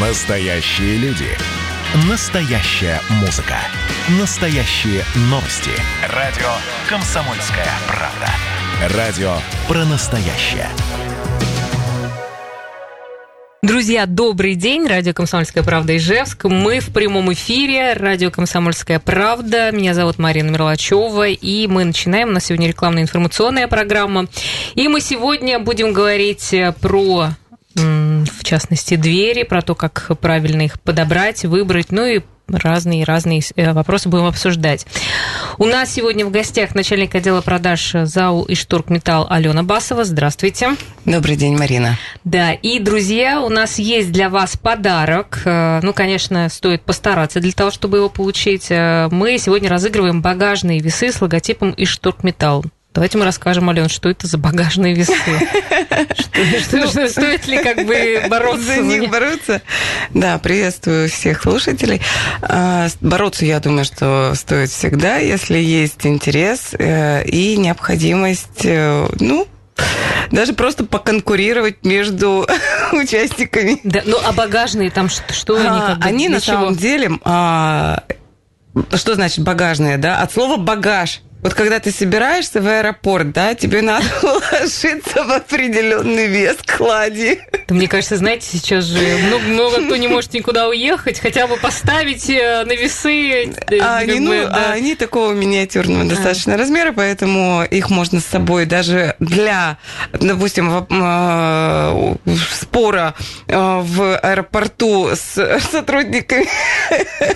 Настоящие люди. Настоящая музыка. Настоящие новости. Радио «Комсомольская правда». Радио про настоящее. Друзья, добрый день. Радио «Комсомольская правда» Ижевск. Мы в прямом эфире. Радио «Комсомольская правда». Меня зовут Марина Мерлачева. И мы начинаем. У нас сегодня рекламная информационная программа. И мы сегодня будем говорить про в частности, двери, про то, как правильно их подобрать, выбрать, ну и разные-разные э, вопросы будем обсуждать. У нас сегодня в гостях начальник отдела продаж ЗАУ и Металл Алена Басова. Здравствуйте. Добрый день, Марина. Да, и, друзья, у нас есть для вас подарок. Э, ну, конечно, стоит постараться для того, чтобы его получить. Э, мы сегодня разыгрываем багажные весы с логотипом Металл. Давайте мы расскажем, Ален, что это за багажные весы. Стоит ли как бы бороться за них? бороться? Да, приветствую всех слушателей. А, бороться, я думаю, что стоит всегда, если есть интерес э, и необходимость, э, ну, даже просто поконкурировать между участниками. Да, ну а багажные там что, что они? А, они на самом деле, а, что значит багажные, да? От слова багаж. Вот когда ты собираешься в аэропорт, да, тебе надо уложиться в определенный вес клади. Да, мне кажется, знаете, сейчас же много, много кто не может никуда уехать, хотя бы поставить э, на весы. Э, а они, ну, да. они такого миниатюрного а. достаточно размера, поэтому их можно с собой даже для, допустим, э, спора в аэропорту с сотрудниками.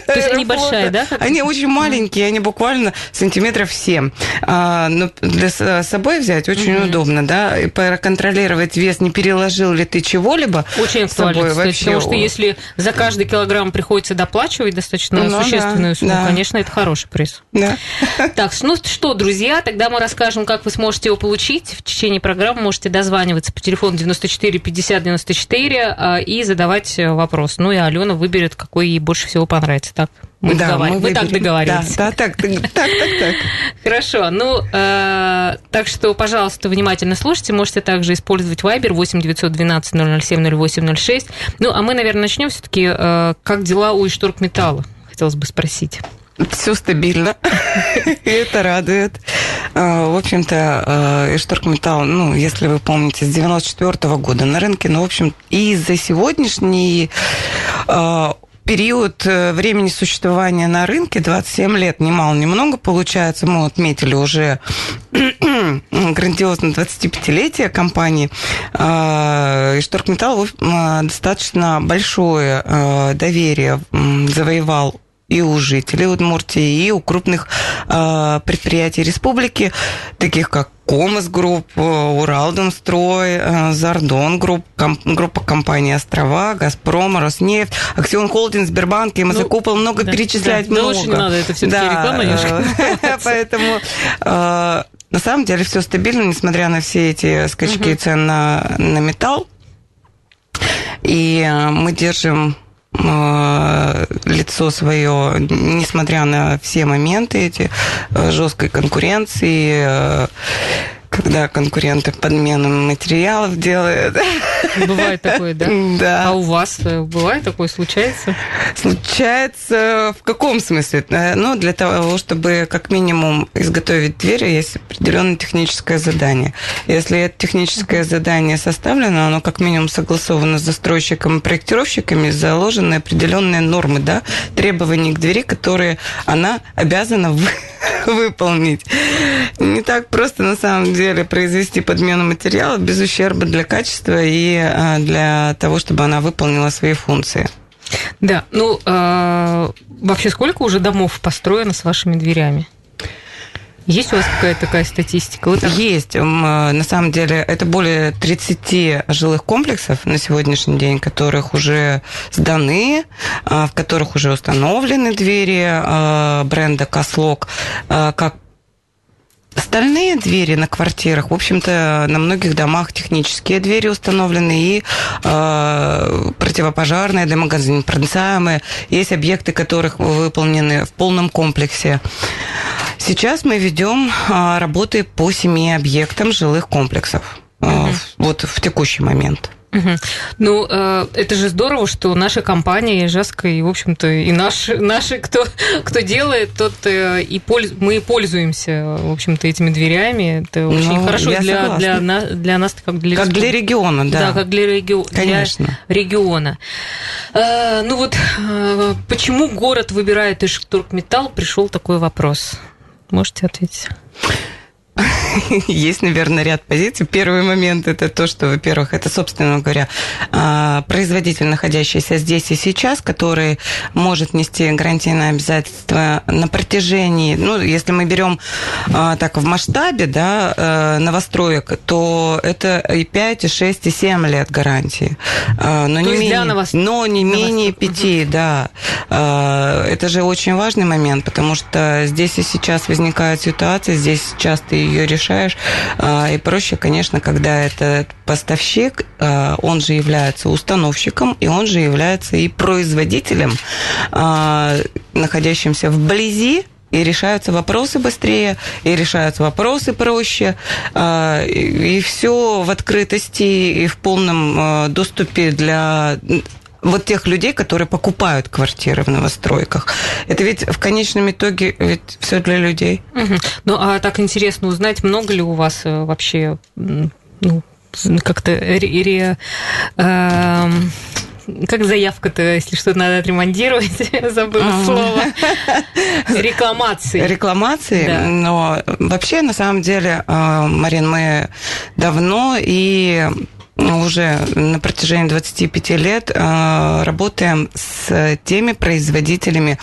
То есть они большие, да? Они очень маленькие, они буквально сантиметров 7 все. А, но ну, для собой взять очень угу. удобно, да, и проконтролировать вес, не переложил ли ты чего-либо Очень актуально, собой, кстати, вообще... потому что если за каждый килограмм приходится доплачивать достаточно ну, существенную да, сумму, да. конечно, это хороший приз. Да. Так, ну что, друзья, тогда мы расскажем, как вы сможете его получить. В течение программы можете дозваниваться по телефону 94 50 94 и задавать вопрос. Ну и Алена выберет, какой ей больше всего понравится. Так? Мы, да, договор... мы, мы так договорились. Да, да так, так, так, так. Хорошо. Ну, э, так что, пожалуйста, внимательно слушайте. Можете также использовать Viber 8 912 007 0806. Ну, а мы, наверное, начнем все-таки. Э, как дела у Ишторг Металла? Хотелось бы спросить. Все стабильно, и это радует. Э, в общем-то, Эшторг Металл, ну, если вы помните, с 94 года на рынке, ну, в общем, и за сегодняшний э, период э, времени существования на рынке, 27 лет, немало, немного получается, мы отметили уже грандиозное 25-летие компании. А, и Шторгметалл э, достаточно большое э, доверие завоевал и у жителей Удмуртии, и у крупных э, предприятий республики, таких как КОМОС Групп, Уралдомстрой, э, Зардон Групп, комп, группа компании Острова, Газпром, Роснефть, Аксион Холдинг, Сбербанк, ИЭМЗ ну, Купол, много да, перечислять да, много. Да, не надо, это все-таки да, реклама немножко. Поэтому э, на самом деле все стабильно, несмотря на все эти скачки цен на, на металл. И э, мы держим Э, лицо свое, несмотря на все моменты эти э, жесткой конкуренции, э, когда конкуренты подмену материалов делают. Бывает такое, да? Да. А у вас бывает такое, случается? Случается в каком смысле? Ну, для того, чтобы как минимум изготовить дверь, есть определенное техническое задание. Если это техническое задание составлено, оно как минимум согласовано с застройщиком и проектировщиками, заложены определенные нормы, да, требований к двери, которые она обязана выполнить. Не так просто на самом деле произвести подмену материала без ущерба для качества и а, для того, чтобы она выполнила свои функции. Да, ну э, вообще сколько уже домов построено с вашими дверями? Есть у вас какая-то такая статистика? Вот Есть. На самом деле это более 30 жилых комплексов на сегодняшний день, которых уже сданы, а, в которых уже установлены двери а, бренда Кослок как Остальные двери на квартирах, в общем-то, на многих домах технические двери установлены и э, противопожарные для магазинов, проницаемые. Есть объекты, которых выполнены в полном комплексе. Сейчас мы ведем э, работы по семи объектам жилых комплексов. Э, вот в текущий момент. Угу. Ну, э, это же здорово, что наша компания Ижевска, и, в общем-то, и наши, наши кто, кто делает, тот э, и польз, мы пользуемся, в общем-то, этими дверями. Это очень ну, хорошо для, для, для, для нас, как для Как для региона, да. Да, как для, реги... Конечно. для региона. Э, ну вот, э, почему город выбирает Ижторгметалл, пришел такой вопрос. Можете ответить? Есть, наверное, ряд позиций. Первый момент это то, что, во-первых, это, собственно говоря, а, производитель, находящийся здесь и сейчас, который может нести гарантийные обязательства на протяжении, ну, если мы берем а, так в масштабе, да, э, новостроек, то это и 5, и 6, и 7 лет гарантии. А, но то не менее, новост... но не менее 5, угу. да. Это же очень важный момент, потому что здесь и сейчас возникают ситуации, здесь часто ее решаешь. А, и проще, конечно, когда этот поставщик, а, он же является установщиком, и он же является и производителем, а, находящимся вблизи и решаются вопросы быстрее, и решаются вопросы проще, и все в открытости и в полном доступе для вот тех людей, которые покупают квартиры в новостройках. Это ведь в конечном итоге ведь все для людей. Угу. Ну, а так интересно узнать, много ли у вас э, вообще ну, как-то ре, э, как заявка-то, если что-то надо отремонтировать, забыла слово. Рекламации. Рекламации, да. но вообще, на самом деле, э, Марин, мы давно и уже на протяжении 25 лет э, работаем с теми производителями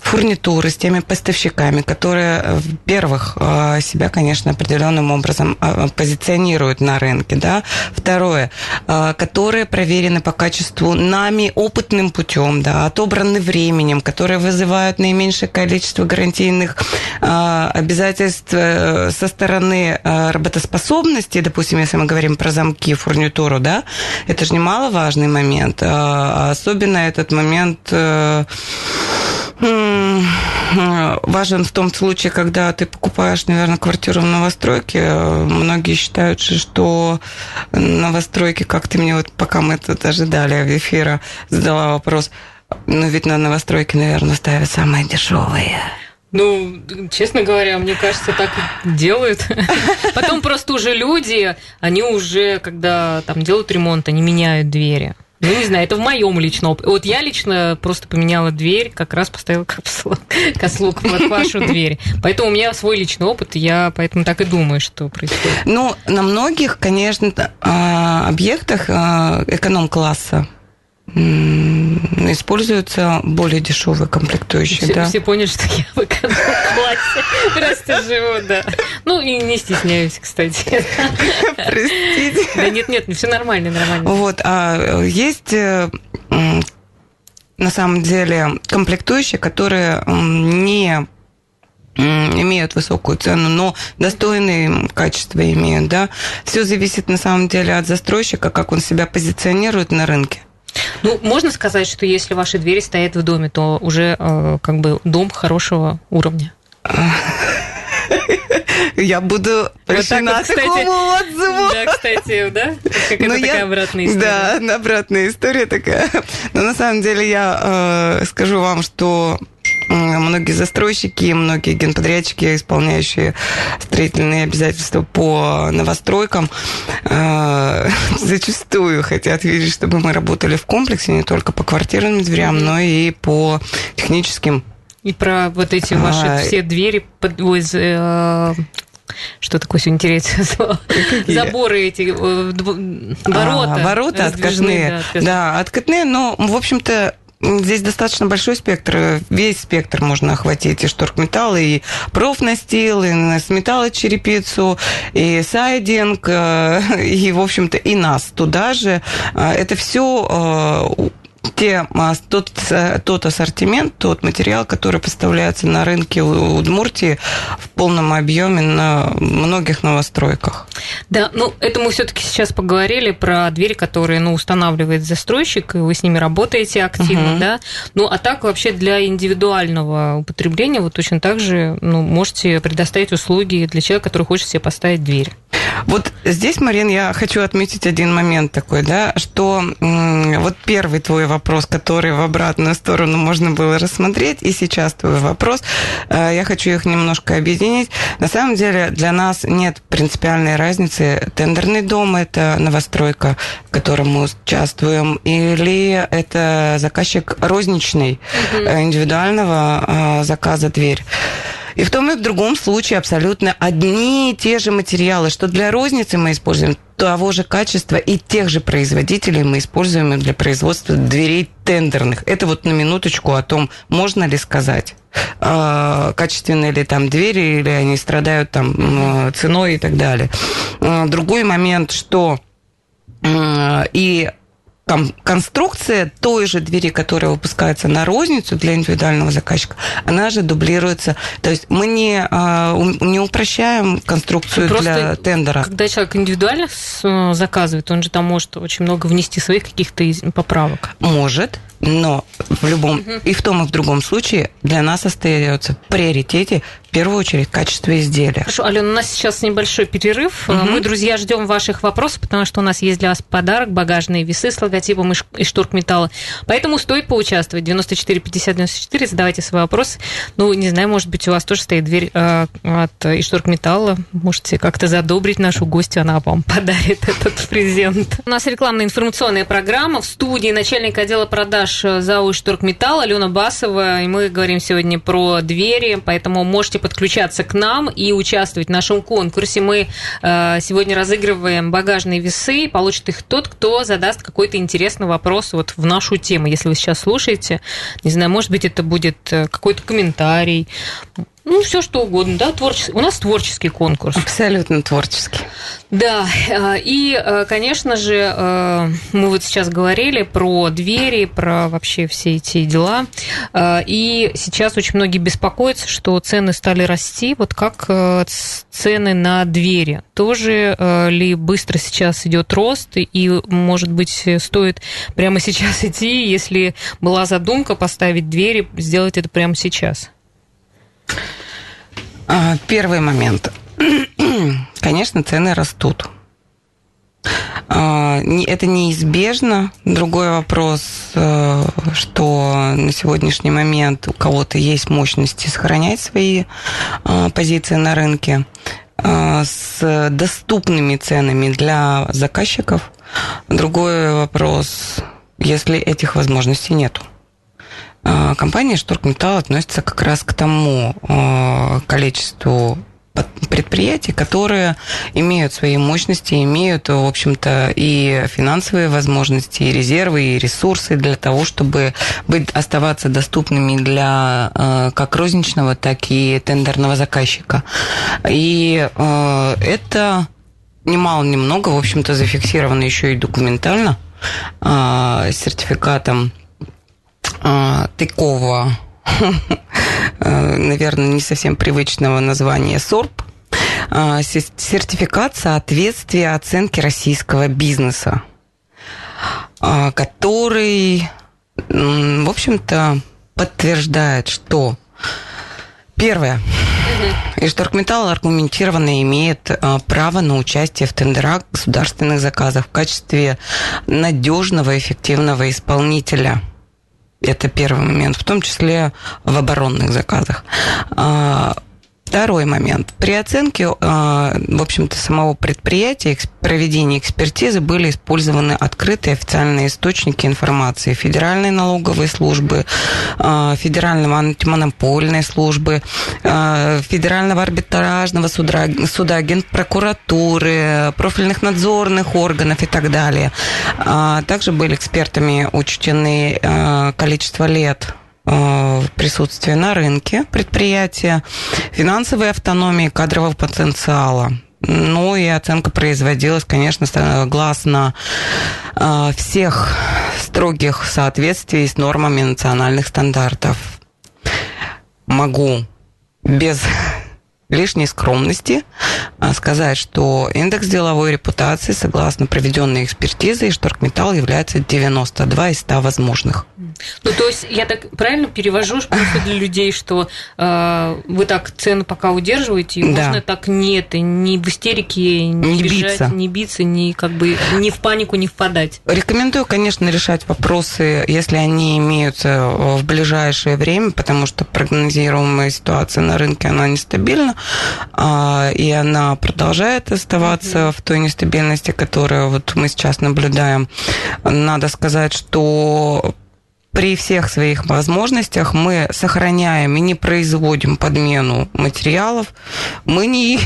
фурнитуры, с теми поставщиками, которые, во-первых, э, себя, конечно, определенным образом э, позиционируют на рынке, да. Второе, которые проверены по качеству нами опытным путем, да, отобраны временем, которые вызывают наименьшее количество гарантийных обязательств со стороны работоспособности, допустим, если мы говорим про замки, фурнитуры, фурнитуру, да, это же немаловажный момент. А особенно этот момент э, важен в том случае, когда ты покупаешь, наверное, квартиру в новостройке. Многие считают, что новостройки, как ты мне вот, пока мы тут ожидали в эфира, задала вопрос, ну ведь на новостройке, наверное, ставят самые дешевые. Ну, честно говоря, мне кажется, так делают. Потом просто уже люди, они уже, когда там делают ремонт, они меняют двери. Ну, не знаю, это в моем личном опыте. Вот я лично просто поменяла дверь, как раз поставила капсулу, кослук под вашу дверь. Поэтому у меня свой личный опыт, я поэтому так и думаю, что происходит. Ну, на многих, конечно, а, объектах а, эконом-класса используются более дешевые комплектующие, все, да. Все поняли, что я в эконом-классе просто живу, да. Ну, и не стесняюсь, кстати. Простите. Да нет, нет, все нормально, нормально. Вот, а есть э, на самом деле комплектующие, которые не имеют высокую цену, но достойные качества имеют, да. Все зависит на самом деле от застройщика, как он себя позиционирует на рынке. Ну, можно сказать, что если ваши двери стоят в доме, то уже э, как бы дом хорошего уровня. Я буду прощена вот такому отзыву. Да, кстати, да? Какая-то ну, такая обратная история. Да, обратная история такая. Но на самом деле я э, скажу вам, что многие застройщики, многие генподрядчики, исполняющие строительные обязательства по новостройкам, э, зачастую хотят видеть, чтобы мы работали в комплексе не только по квартирным дверям, но и по техническим. И про вот эти ваши а, все двери, ой, э, что такое сегодня интересное слово? Заборы эти, э, ворота. А, ворота откатные. Да, да, откатные, но, в общем-то, Здесь достаточно большой спектр. Весь спектр можно охватить. И шторкметалл, и профнастил, и с металлочерепицу, и сайдинг, э, и, в общем-то, и нас туда же. Э, это все э, те, а, тот, тот ассортимент, тот материал, который поставляется на рынке Удмуртии в полном объеме на многих новостройках. Да, ну это мы все-таки сейчас поговорили про двери, которые ну, устанавливает застройщик, и вы с ними работаете активно, угу. да. Ну а так вообще для индивидуального употребления вы точно так же ну, можете предоставить услуги для человека, который хочет себе поставить дверь. Вот здесь, Марин, я хочу отметить один момент такой, да, что вот первый твой вопрос, который в обратную сторону можно было рассмотреть, и сейчас твой вопрос, э, я хочу их немножко объединить. На самом деле для нас нет принципиальной разницы, тендерный дом – это новостройка, в котором мы участвуем, или это заказчик розничный, угу. индивидуального э, заказа дверь. И в том и в другом случае абсолютно одни и те же материалы, что для розницы мы используем того же качества и тех же производителей мы используем для производства дверей тендерных. Это вот на минуточку о том, можно ли сказать а, качественные ли там двери, или они страдают там ценой и так далее. А, другой момент, что и конструкция той же двери, которая выпускается на розницу для индивидуального заказчика, она же дублируется. То есть мы не, а, не упрощаем конструкцию Просто для тендера. Когда человек индивидуально заказывает, он же там может очень много внести своих каких-то поправок. Может, но в любом угу. и в том и в другом случае для нас остается в приоритете первую очередь качество изделия. Хорошо, Алена, у нас сейчас небольшой перерыв. Угу. Мы, друзья, ждем ваших вопросов, потому что у нас есть для вас подарок багажные весы с логотипом из штуркметалла. Поэтому стоит поучаствовать. 94 50 94, задавайте свои вопросы. Ну, не знаю, может быть, у вас тоже стоит дверь э, от Иштуркметалла. Можете как-то задобрить нашу гостью, она вам подарит этот презент. У нас рекламная информационная программа. В студии начальник отдела продаж э, ЗАО «Шторгметалл» Алена Басова, и мы говорим сегодня про двери, поэтому можете подключаться к нам и участвовать в нашем конкурсе. Мы э, сегодня разыгрываем багажные весы, получит их тот, кто задаст какой-то интересный вопрос вот в нашу тему. Если вы сейчас слушаете, не знаю, может быть, это будет э, какой-то комментарий, ну, все что угодно, да, творческий. У нас творческий конкурс. Абсолютно творческий. Да, э, и, э, конечно же, э, мы вот сейчас говорили про двери, про вообще все эти дела, и сейчас очень многие беспокоятся, что цены стали расти, вот как цены на двери. Тоже ли быстро сейчас идет рост, и, может быть, стоит прямо сейчас идти, если была задумка поставить двери, сделать это прямо сейчас? А, первый момент. Конечно, цены растут. А, это неизбежно. Другой вопрос, э, что на сегодняшний момент у кого-то есть мощности сохранять свои а, позиции на рынке с доступными ценами для заказчиков. Другой вопрос, если этих возможностей нету. А, компания Штуркметалл относится как раз к тому а, количеству предприятий, которые имеют свои мощности, имеют, в общем-то, и финансовые возможности, и резервы, и ресурсы для того, чтобы быть, оставаться доступными для а, как розничного, так и тендерного заказчика. И это немало-немного, в общем-то, зафиксировано еще и документально сертификатом а, такого, э, наверное, не совсем привычного названия СОРП, а, сертификат соответствия оценки российского бизнеса, а, который, в общем-то, подтверждает, что первое, Иштаркметалл аргументированно имеет право на участие в тендерах государственных заказов в качестве надежного, эффективного исполнителя – это первый момент, в том числе в оборонных заказах. Второй момент. При оценке, а, в общем-то, самого предприятия, проведения экспертизы были использованы открытые официальные источники информации Федеральной налоговой службы, а, Федеральной антимонопольной службы, а, Федерального арбитражного суда, суда генпрокуратуры, профильных надзорных органов и так далее. Также были экспертами учтены количество лет Э, присутствие на рынке предприятия, финансовой автономии, кадрового потенциала. Ну и оценка производилась, конечно, согласно э, всех строгих соответствий с нормами национальных стандартов. Могу без лишней скромности э, сказать, что индекс деловой репутации, согласно проведенной экспертизе, Шторгметалл является 92 из 100 возможных. Ну, то есть, я так правильно перевожу просто для людей, что э, вы так цену пока удерживаете, и Да. можно так нет, и не в истерике не, Не бежать, биться. не биться, не как бы не в панику не впадать. Рекомендую, конечно, решать вопросы, если они имеются в ближайшее время, потому что прогнозируемая ситуация на рынке, она нестабильна, а, и она продолжает оставаться в той нестабильности, которую вот мы сейчас наблюдаем. Надо сказать, что при всех своих возможностях мы сохраняем и не производим подмену материалов. Мы не,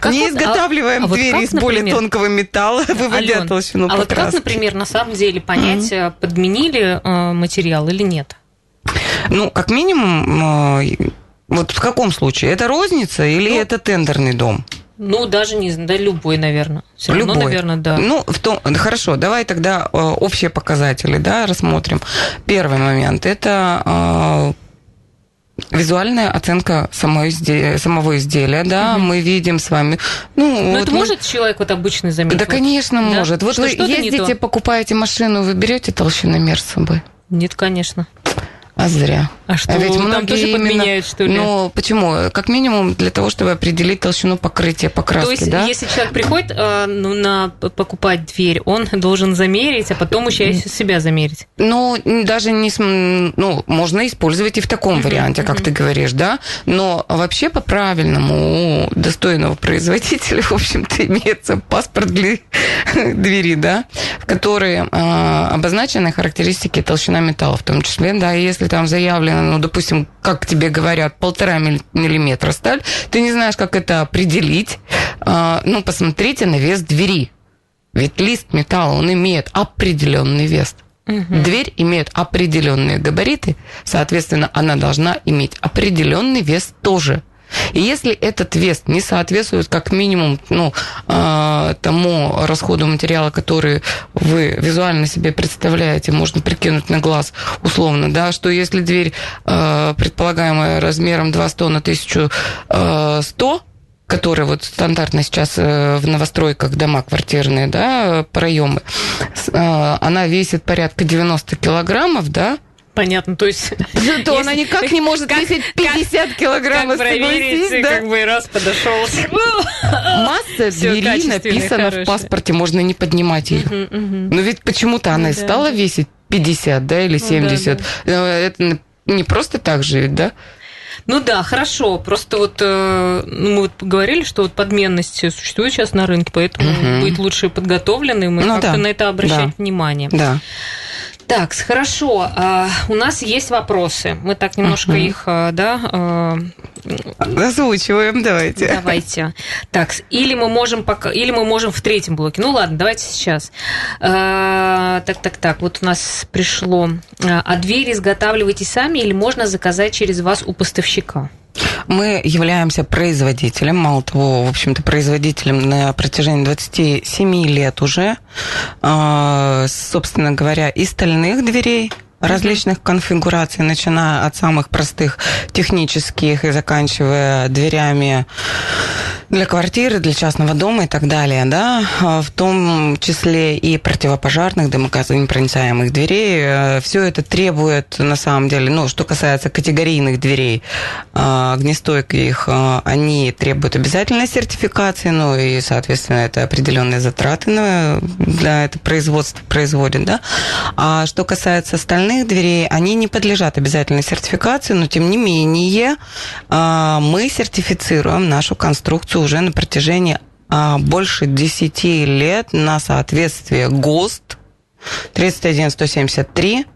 как не вот- а- изготавливаем а вот двери как, из более например- тонкого металла, выводя Алён, толщину а вот как, покраски. например, на самом деле понять, э, подменили э, материал или нет? Ну, как минимум, э, вот в каком случае? Это розница или Ну, это тендерный дом? Ну, даже не знаю, да, любой, наверное. Все равно, Любой. наверное, да. Ну, в том, хорошо, давай тогда э, общие показатели, да, рассмотрим. Первый момент – это э, визуальная оценка самой изде- самого изделия, да, мы видим с вами. Ну, Но вот это мы- может человек вот обычный заметить? Да, Вот конечно, Да? может. Вот Что вы ездите, покупаете машину, вы берете толщиномер с собой? Нет, конечно. А зря. А что, ведь там многие тоже именно- подменяют, что ли? Ну, почему? Как минимум для того, чтобы определить толщину покрытия покраски, То есть, да? если человек приходит э, ну, на покупать дверь, он должен замерить, а потом еще себя замерить. Ну, даже не... Ну, можно использовать и в таком варианте, как ты говоришь, да? Но вообще по-правильному у достойного производителя, в общем-то, имеется паспорт для двери, да, в которой а, обозначены характеристики толщина металла в том числе, да, и если там заявлено, ну, допустим, как тебе говорят, полтора милли- миллиметра сталь, ты не знаешь, как это определить, а, ну, посмотрите на вес двери. Ведь лист металла, он имеет определенный вес. Дверь имеет определенные габариты, соответственно, она должна иметь определенный вес тоже. И если этот вес не соответствует как минимум ну, э, тому расходу материала, который вы визуально себе представляете, можно прикинуть на глаз условно, да, что если дверь э, предполагаемая размером 200 на 1100, которая вот стандартно сейчас э, в новостройках дома квартирные, да, проемы, она весит порядка 90 килограммов, да, Понятно, то есть... то она никак не может как- весить как- 50 килограммов, Как проверить, согласись, да? как бы раз подошел. Масса двери хорошее. в паспорте, можно не поднимать ее. Но ведь почему-то она и Ну да. стала весить 50, да, или да, 70. Э, Это не просто так же, ведь, да? Ну да, хорошо. Просто вот э, ну, мы вот поговорили, что вот подменность существует сейчас на рынке, поэтому Мгм. быть лучше подготовленным и Ну как-то да, на это обращать да. внимание. Да. Так, хорошо. А, у нас есть вопросы. Мы так немножко Мгм. их, а, да, а, Озвучиваем, давайте. давайте. Так, или мы можем пока, или мы можем в третьем блоке. Ну ладно, давайте сейчас. А, так, так, так. Вот у нас пришло. А а двери изготавливаете сами или можно заказать через вас у поставщика? Мы являемся производителем, мало того, в общем-то, производителем на протяжении 27 лет уже, А, собственно говоря, и стальных дверей различных конфигураций, начиная от самых простых технических и заканчивая дверями для квартиры, для частного дома и так далее, да, А в том числе и противопожарных, дымогазонепроницаемых дверей. Все это требует, на самом деле, ну, что касается категорийных дверей, а, огнестойких, а, они требуют обязательной сертификации, ну, и, соответственно, это определенные затраты на, для этого производства производят, да. А что касается остальных дверей, они не подлежат обязательной сертификации, но, тем не менее, а, мы сертифицируем нашу конструкцию уже на протяжении а, больше 10 лет на соответствие ГОСТ 31173.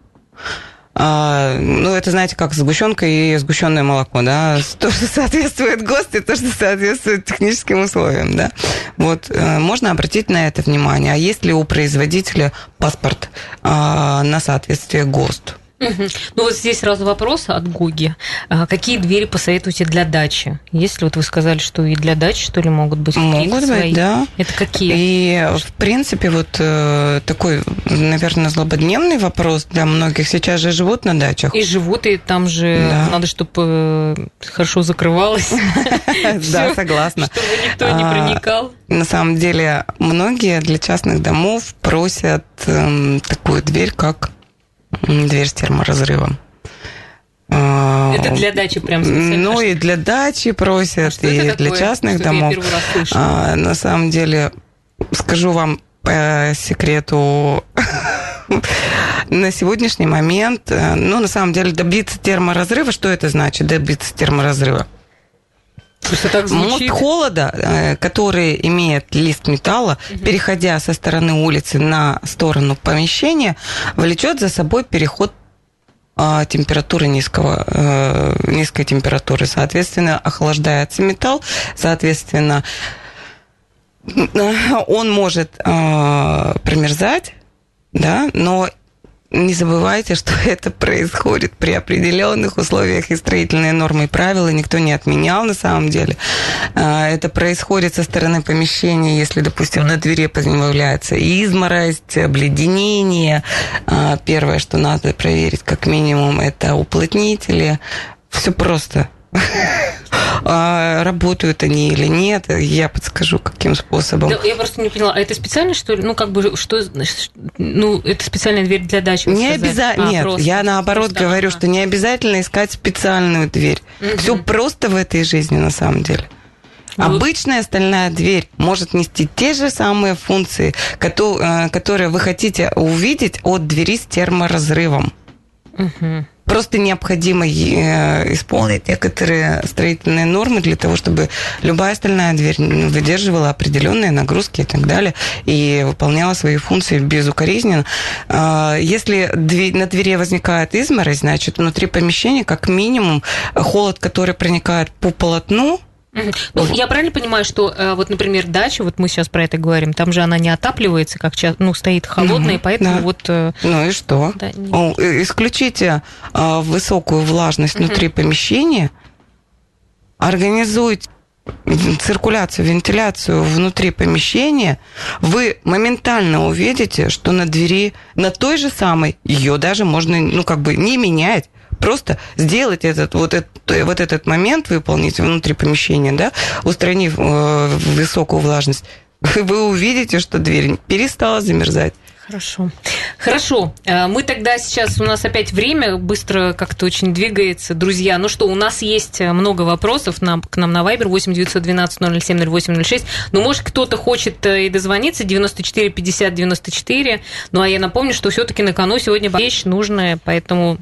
А, ну, это, знаете, как сгущенка и сгущенное молоко, да, то, что соответствует ГОСТ, и то, что соответствует техническим условиям, да. Вот, э, можно обратить на это внимание. А есть ли у производителя паспорт а, на соответствие ГОСТ? Ну вот здесь сразу вопрос от Гуги. А Какие двери посоветуете для дачи? Если вот вы сказали, что и для дачи, что ли, могут быть Могут свои? быть, да. Это какие? И, в принципе, вот э, такой, наверное, злободневный вопрос для многих. Сейчас же живут на дачах. И живут, и там же Да. надо, чтобы хорошо закрывалось, Да, согласна. чтобы никто не А, проникал. На самом деле, многие для частных домов просят эм, такую дверь, как Дверь с терморазрывом. А, это для дачи прям специально? Ну, и для дачи просят, а и для частных что домов. А, на самом деле, скажу вам по секрету, на сегодняшний момент, э, ну, на самом деле, добиться терморазрыва, что это значит, добиться терморазрыва? Мост холода, э, который имеет лист металла, угу. переходя со стороны улицы на сторону помещения, влечет за собой переход а, температуры низкого, э, низкой температуры. Соответственно, охлаждается металл, соответственно, он может а, промерзать, да, но не забывайте, что это происходит при определенных условиях и строительные нормы и правила никто не отменял на самом деле. А, это происходит со стороны помещения, если, допустим, на двери появляется изморозь, обледенение. А, первое, что надо проверить, как минимум, это уплотнители. Все просто. А, работают они или нет, я подскажу, каким способом. Да, я просто не поняла, а это специально, что ли? Ну, как бы, что, ну, это специальная дверь для дачи? Не обязательно, а, нет, просто, я наоборот просто, говорю, ага. что не обязательно искать специальную дверь. Угу. Все просто в этой жизни, на самом деле. Ну, Обычная стальная дверь может нести те же самые функции, э, которые вы хотите увидеть от двери с терморазрывом. Угу. Просто необходимо э, исполнить некоторые строительные нормы для того, чтобы любая стальная дверь выдерживала определенные нагрузки и так далее, и выполняла свои функции безукоризненно. А, если на двери возникает изморозь, значит, внутри помещения как минимум холод, который проникает по полотну, ну, я правильно понимаю, что э, вот, например, дача, вот мы сейчас про это говорим, там же она не отапливается, как ну, стоит холодная, угу, поэтому да. вот... Э, ну и что? Да, не... Э, исключите высокую влажность угу. внутри помещения, организуйте циркуляцию, вентиляцию внутри помещения, вы моментально увидите, что на двери, на той же самой, ее даже можно, ну, как бы не менять, Просто сделать этот, вот, этот, вот этот момент, выполнить внутри помещения, да, устранив э, высокую влажность, вы увидите, что дверь перестала замерзать. Хорошо. Хорошо. Э, мы тогда сейчас, у нас опять время быстро как-то очень двигается. Друзья, ну что, у нас есть много вопросов нам, к нам на Viber 8 912 007 0806. Ну, может, кто-то хочет э, и дозвониться 94 50 94. Ну, а я напомню, что все-таки на кону сегодня вещь нужная, поэтому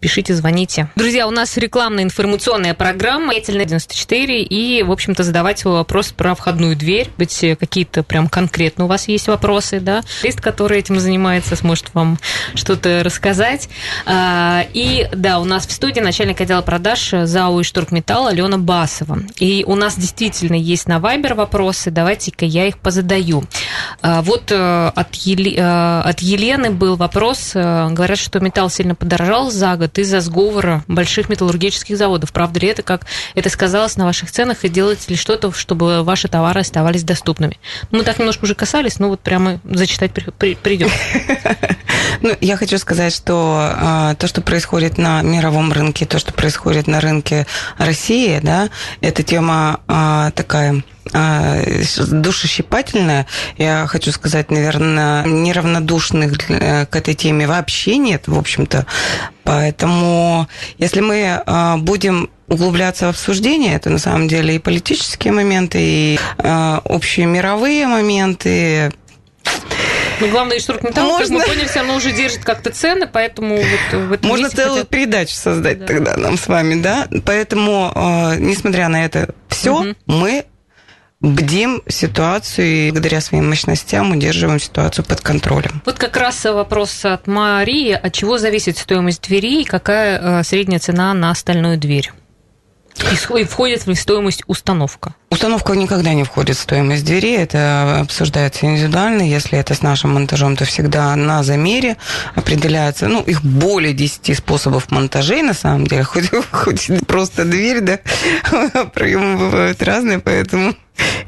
пишите, звоните. Друзья, у нас рекламная информационная программа «94», и, в общем-то, задавать свой вопрос про входную дверь. Быть э, какие-то прям конкретно у вас есть вопросы, да? Лист, который этим занимается, сможет вам что-то рассказать. А, и, да, у нас в студии начальник отдела продаж ЗАО и Штуркметалл Алена Басова. И у нас действительно есть на Вайбер вопросы, давайте-ка я их позадаю. А, вот э, от, Ели... Э, от Елены был вопрос, говорят, что металл сильно подорожал за год, из-за сговора больших металлургических заводов. Правда ли это, как это сказалось на ваших ценах, и делаете ли что-то, чтобы ваши товары оставались доступными? Мы так немножко уже касались, но вот прямо зачитать придем. Ну, я хочу сказать, что а, то, что происходит на мировом рынке, то, что происходит на рынке России, да, эта тема а, такая а, душещипательная. Я хочу сказать, наверное, неравнодушных к этой теме вообще нет, в общем-то. Поэтому, если мы а, будем углубляться в обсуждение, это на самом деле и политические моменты, и общие мировые моменты, ну, главное, и Штуркметалл, Можно... как мы поняли, все равно уже держит как-то цены, поэтому вот в этом Можно целую хотят... передачу создать да. тогда нам с вами, да? Поэтому, э, несмотря на это все, угу. мы бдим ситуацию и благодаря своим мощностям удерживаем ситуацию под контролем. Вот как раз вопрос от Марии. От чего зависит стоимость двери и какая э, средняя цена на остальную дверь? И входит в стоимость установка? Установка никогда не входит в стоимость двери, это обсуждается индивидуально. Если это с нашим монтажом, то всегда на замере определяется, ну, их более 10 способов монтажей, на самом деле, хоть, хоть просто дверь, да, проемы бывают разные, поэтому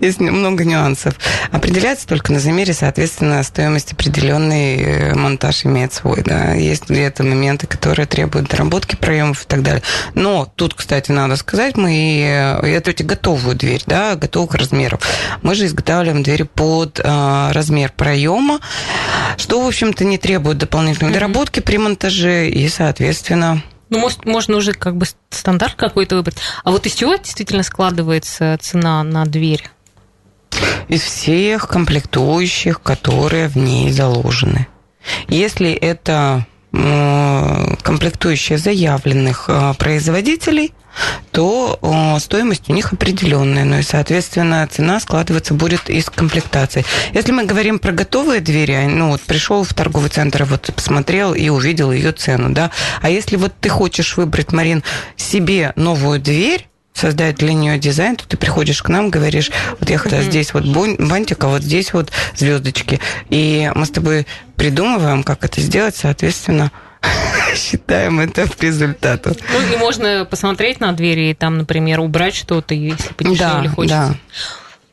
Есть много нюансов. Определяется только на замере, соответственно, стоимость определенный э, монтаж имеет свой. Да. Есть где-то моменты, которые требуют доработки проемов и так далее. Но тут, кстати, надо сказать, мы э, это готовую дверь, да, готовых размеров. Мы же изготавливаем двери под э, размер проема, что, в общем-то, не требует дополнительной mm-hmm. доработки при монтаже и, соответственно, ну, может, можно уже как бы стандарт какой-то выбрать. А вот из чего действительно складывается цена на дверь? Из всех комплектующих, которые в ней заложены. Если это комплектующие заявленных э, производителей, то стоимость у них определенная, ну и, соответственно, цена складываться будет из комплектации. Если мы говорим про готовые двери, ну вот пришел в торговый центр, вот посмотрел и увидел ее цену, да, а если вот ты хочешь выбрать, Марин, себе новую дверь, создать для нее дизайн, то ты приходишь к нам, говоришь, вот я mm-hmm. здесь вот бантик, а вот здесь вот звездочки. И мы с тобой придумываем, как это сделать, соответственно, считаем это в результату. Ну, и можно посмотреть на двери и там, например, убрать что-то, если подешевле да, хочется.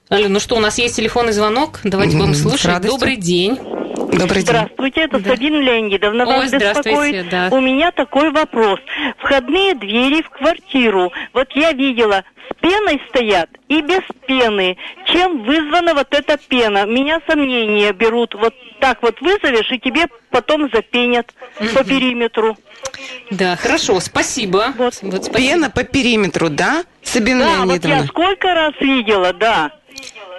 Да. Алло, ну что, у нас есть телефонный звонок, давайте будем слушать. Добрый день. Добрый день. Здравствуйте, это да. Сабина Леонидовна. О, вас беспокоит. Да. У меня такой вопрос. Входные двери в квартиру. Вот я видела, с пеной стоят и без пены. Чем вызвана вот эта пена? Меня сомнения берут. Вот так вот вызовешь, и тебе потом запенят по периметру. Да, хорошо, спасибо. Вот. Вот, спасибо. Пена по периметру, да? Сабина да, Леонидовна. вот я сколько раз видела, да.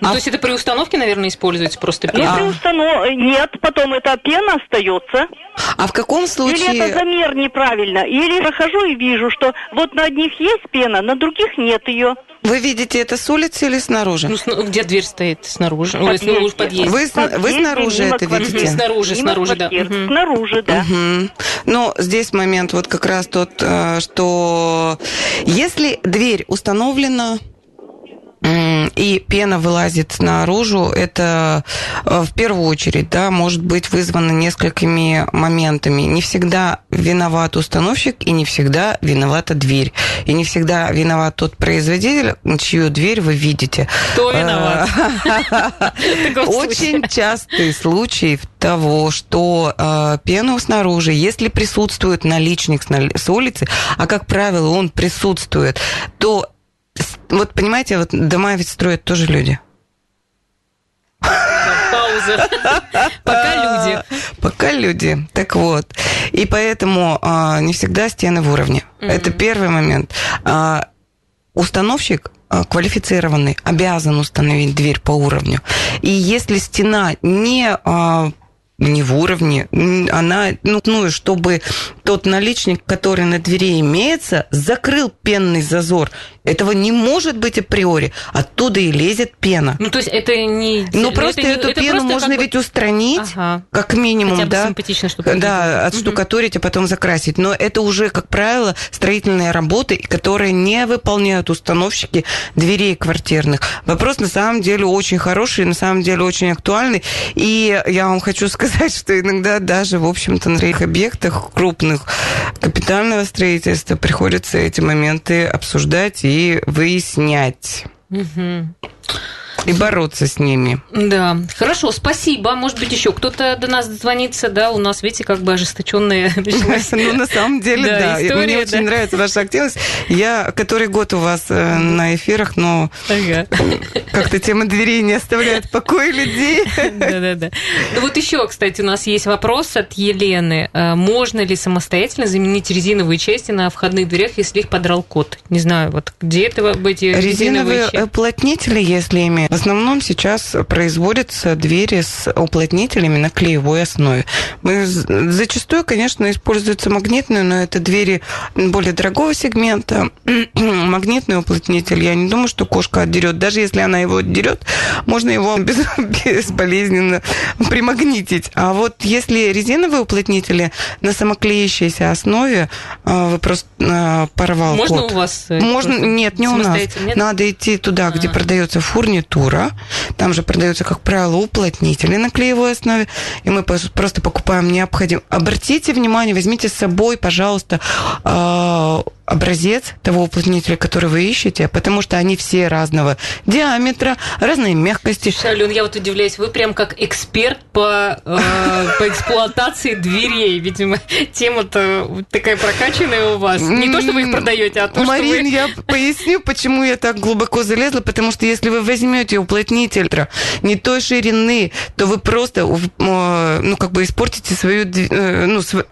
Ну, а... то есть это при установке, наверное, используется просто пена? Ну, при установке... Нет, потом эта пена остается. А в каком случае... Или это замер неправильно. Или прохожу и вижу, что вот на одних есть пена, на других нет ее. Вы видите это с улицы или снаружи? Ну, где дверь стоит? Снаружи. Ой, в подъезде. Вы, подъезде, вы снаружи это видите? Снаружи, снаружи, да. Угу. Снаружи, да. Угу. Но здесь момент вот как раз тот, э, что если дверь установлена и пена вылазит наружу, это э, в первую очередь, да, может быть вызвано несколькими моментами. Не всегда виноват установщик и не всегда виновата дверь. И не всегда виноват тот производитель, чью дверь вы видите. Кто виноват? Очень частый случай того, что э, пену снаружи, если присутствует наличник с улицы, а как правило он присутствует, то вот понимаете, вот дома ведь строят тоже люди. Пауза. Пока люди. Пока люди. Так вот. И поэтому а, не всегда стены в уровне. Mm-hmm. Это первый момент. А, установщик а, квалифицированный обязан установить дверь по уровню. И если стена не а, не в уровне. Она, ну, ну, чтобы тот наличник, который на двери имеется, закрыл пенный зазор. Этого не может быть априори. Оттуда и лезет пена. Ну, то есть это не... Ну, просто это, эту это пену просто можно ведь бы... устранить, ага. как минимум, Хотя бы да. симпатично, чтобы... Да, отштукатурить, угу. а потом закрасить. Но это уже, как правило, строительные работы, которые не выполняют установщики дверей квартирных. Вопрос на самом деле очень хороший, на самом деле очень актуальный. И я вам хочу сказать, что иногда даже, в общем-то, на таких объектах крупных капитального строительства приходится эти моменты обсуждать и выяснять. Угу и бороться с ними. Да, хорошо, спасибо. Может быть, еще кто-то до нас дозвонится, да, у нас, видите, как бы ожесточенная Ну, на самом деле, да. Мне очень нравится ваша активность. Я который год у вас э, на эфирах, но как-то тема дверей не оставляет покоя людей. Да-да-да. Ну вот еще, кстати, у нас есть вопрос от Елены. Э, можно ли самостоятельно заменить резиновые части на входных дверях, если их подрал кот? Не знаю, вот где это эти резиновые уплотнители, если ими в основном сейчас производятся двери с уплотнителями на клеевой основе. Мы, зачастую, конечно, используются магнитные, но это двери более дорогого сегмента. Магнитный уплотнитель, я не думаю, что кошка отдерет. Даже если она его отдерет, можно его без, безболезненно примагнитить. А вот если резиновые уплотнители на самоклеящейся основе, а, вы просто а, порвал Можно код. у вас? Э, Можно, нет, не у нас. Нет? Надо идти туда, а. где продается фурнитур фурнитура. Там же продаются, как правило, уплотнители на клеевой основе. И мы просто покупаем необходимое. Обратите внимание, возьмите с собой, пожалуйста, а, образец того уплотнителя, который вы ищете, потому что они все разного диаметра, разной мягкости. Ален, я вот удивляюсь, вы прям как эксперт по, э, по эксплуатации дверей. Видимо, тема-то такая прокачанная у вас. Не то, что вы их продаете, а то, Марин, что вы... я поясню, почему я так глубоко залезла, потому что если вы возьмете уплотнитель не той ширины, то вы просто, э, ну, как бы испортите свою, э, ну, св...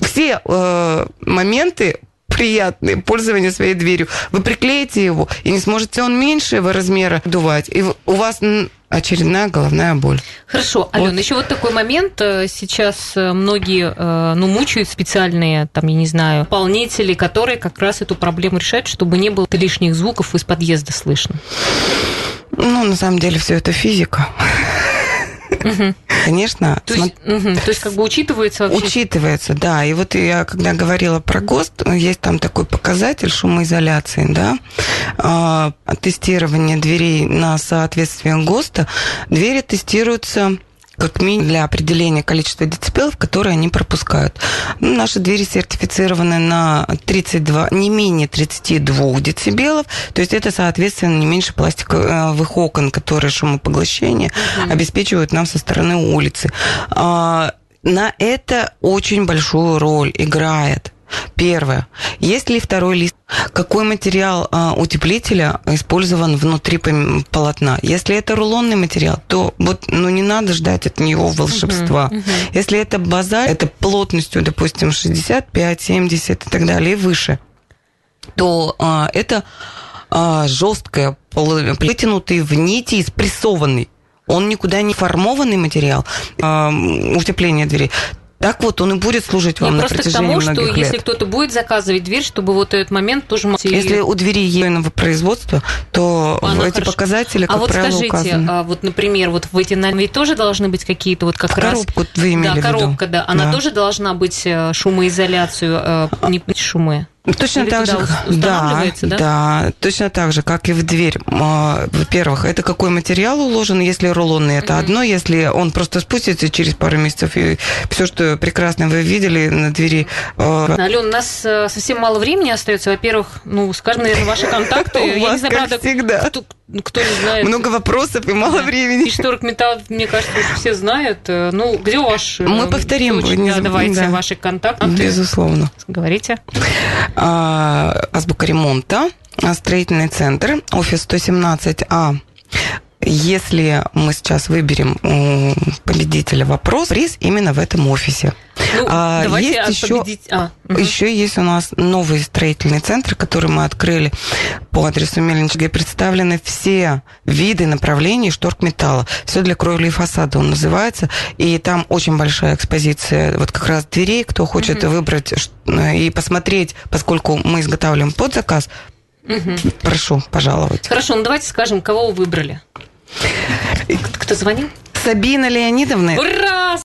все э, моменты приятное пользование своей дверью. Вы приклеите его, и не сможете он меньшего размера дувать. И у вас очередная головная боль. Хорошо, Алена, вот. еще вот такой момент. Э, сейчас э, многие, э, ну, мучают специальные, там, я не знаю, исполнители, которые как раз эту проблему решают, чтобы не было лишних звуков из подъезда слышно. Ну, на самом деле, все это физика. Угу. Конечно. То есть, см... угу. то есть, как бы учитывается вообще? Учитывается, да. И вот я, когда говорила про ГОСТ, есть там такой показатель шумоизоляции, да, а, тестирование дверей на соответствие ГОСТа. Двери тестируются как минимум для определения количества децибелов, которые они пропускают. Ну, наши двери сертифицированы на 32, не менее 32 децибелов, то есть это, соответственно, не меньше пластиковых окон, которые шумопоглощение угу. обеспечивают нам со стороны улицы. А, на это очень большую роль играет Первое. Есть ли второй лист? Какой материал а, утеплителя использован внутри полотна? Если это рулонный материал, то вот ну, не надо ждать от него волшебства. Uh-huh, uh-huh. Если это база, это плотностью, допустим, 65, 70 и так далее, и выше, то а, это а, жесткое, вытянутый в нити и спрессованный он никуда не формованный материал э, утепления дверей. Так вот, он и будет служить вам Я на просто протяжении к тому, что лет. если кто-то будет заказывать дверь, чтобы вот этот момент тоже... Если у двери ейного производства, то Она эти хорошо. показатели, как а вот правило, скажите, указаны. А вот, например, вот в эти ведь тоже должны быть какие-то вот как раз... Коробку вы имели Да, коробка, да. Она да. тоже должна быть э, шумоизоляцию, э, не шумы. Точно Или так же, да, да, да, точно так же, как и в дверь. А, во-первых, это какой материал уложен, если рулонный, это mm-hmm. одно, если он просто спустится через пару месяцев, и все, что прекрасно вы видели на двери. А, Алена, у нас э, совсем мало времени остается. Во-первых, ну, скажем, наверное, ваши контакты. Я не знаю, правда, всегда. Кто не знает. Много вопросов и мало времени. И шторк металл, мне кажется, все знают. Э, ну, где ваш... Мы э, повторим. Точно, не да, давайте да. ваши контакты. Безусловно. Говорите. А, азбука ремонта, строительный центр, офис 117А если мы сейчас выберем у победителя вопрос, приз именно в этом офисе. Ну, а, есть еще, а, угу. еще есть у нас новый строительный центр, который мы открыли по адресу Мельнич, где представлены все виды направлений шторг-металла. Все для кровли и фасада он называется. И там очень большая экспозиция вот как раз дверей. Кто хочет угу. выбрать и посмотреть, поскольку мы изготавливаем под заказ, угу. прошу пожаловать. Хорошо, ну давайте скажем, кого вы выбрали. Кто звонил? Сабина Леонидовна. Ура!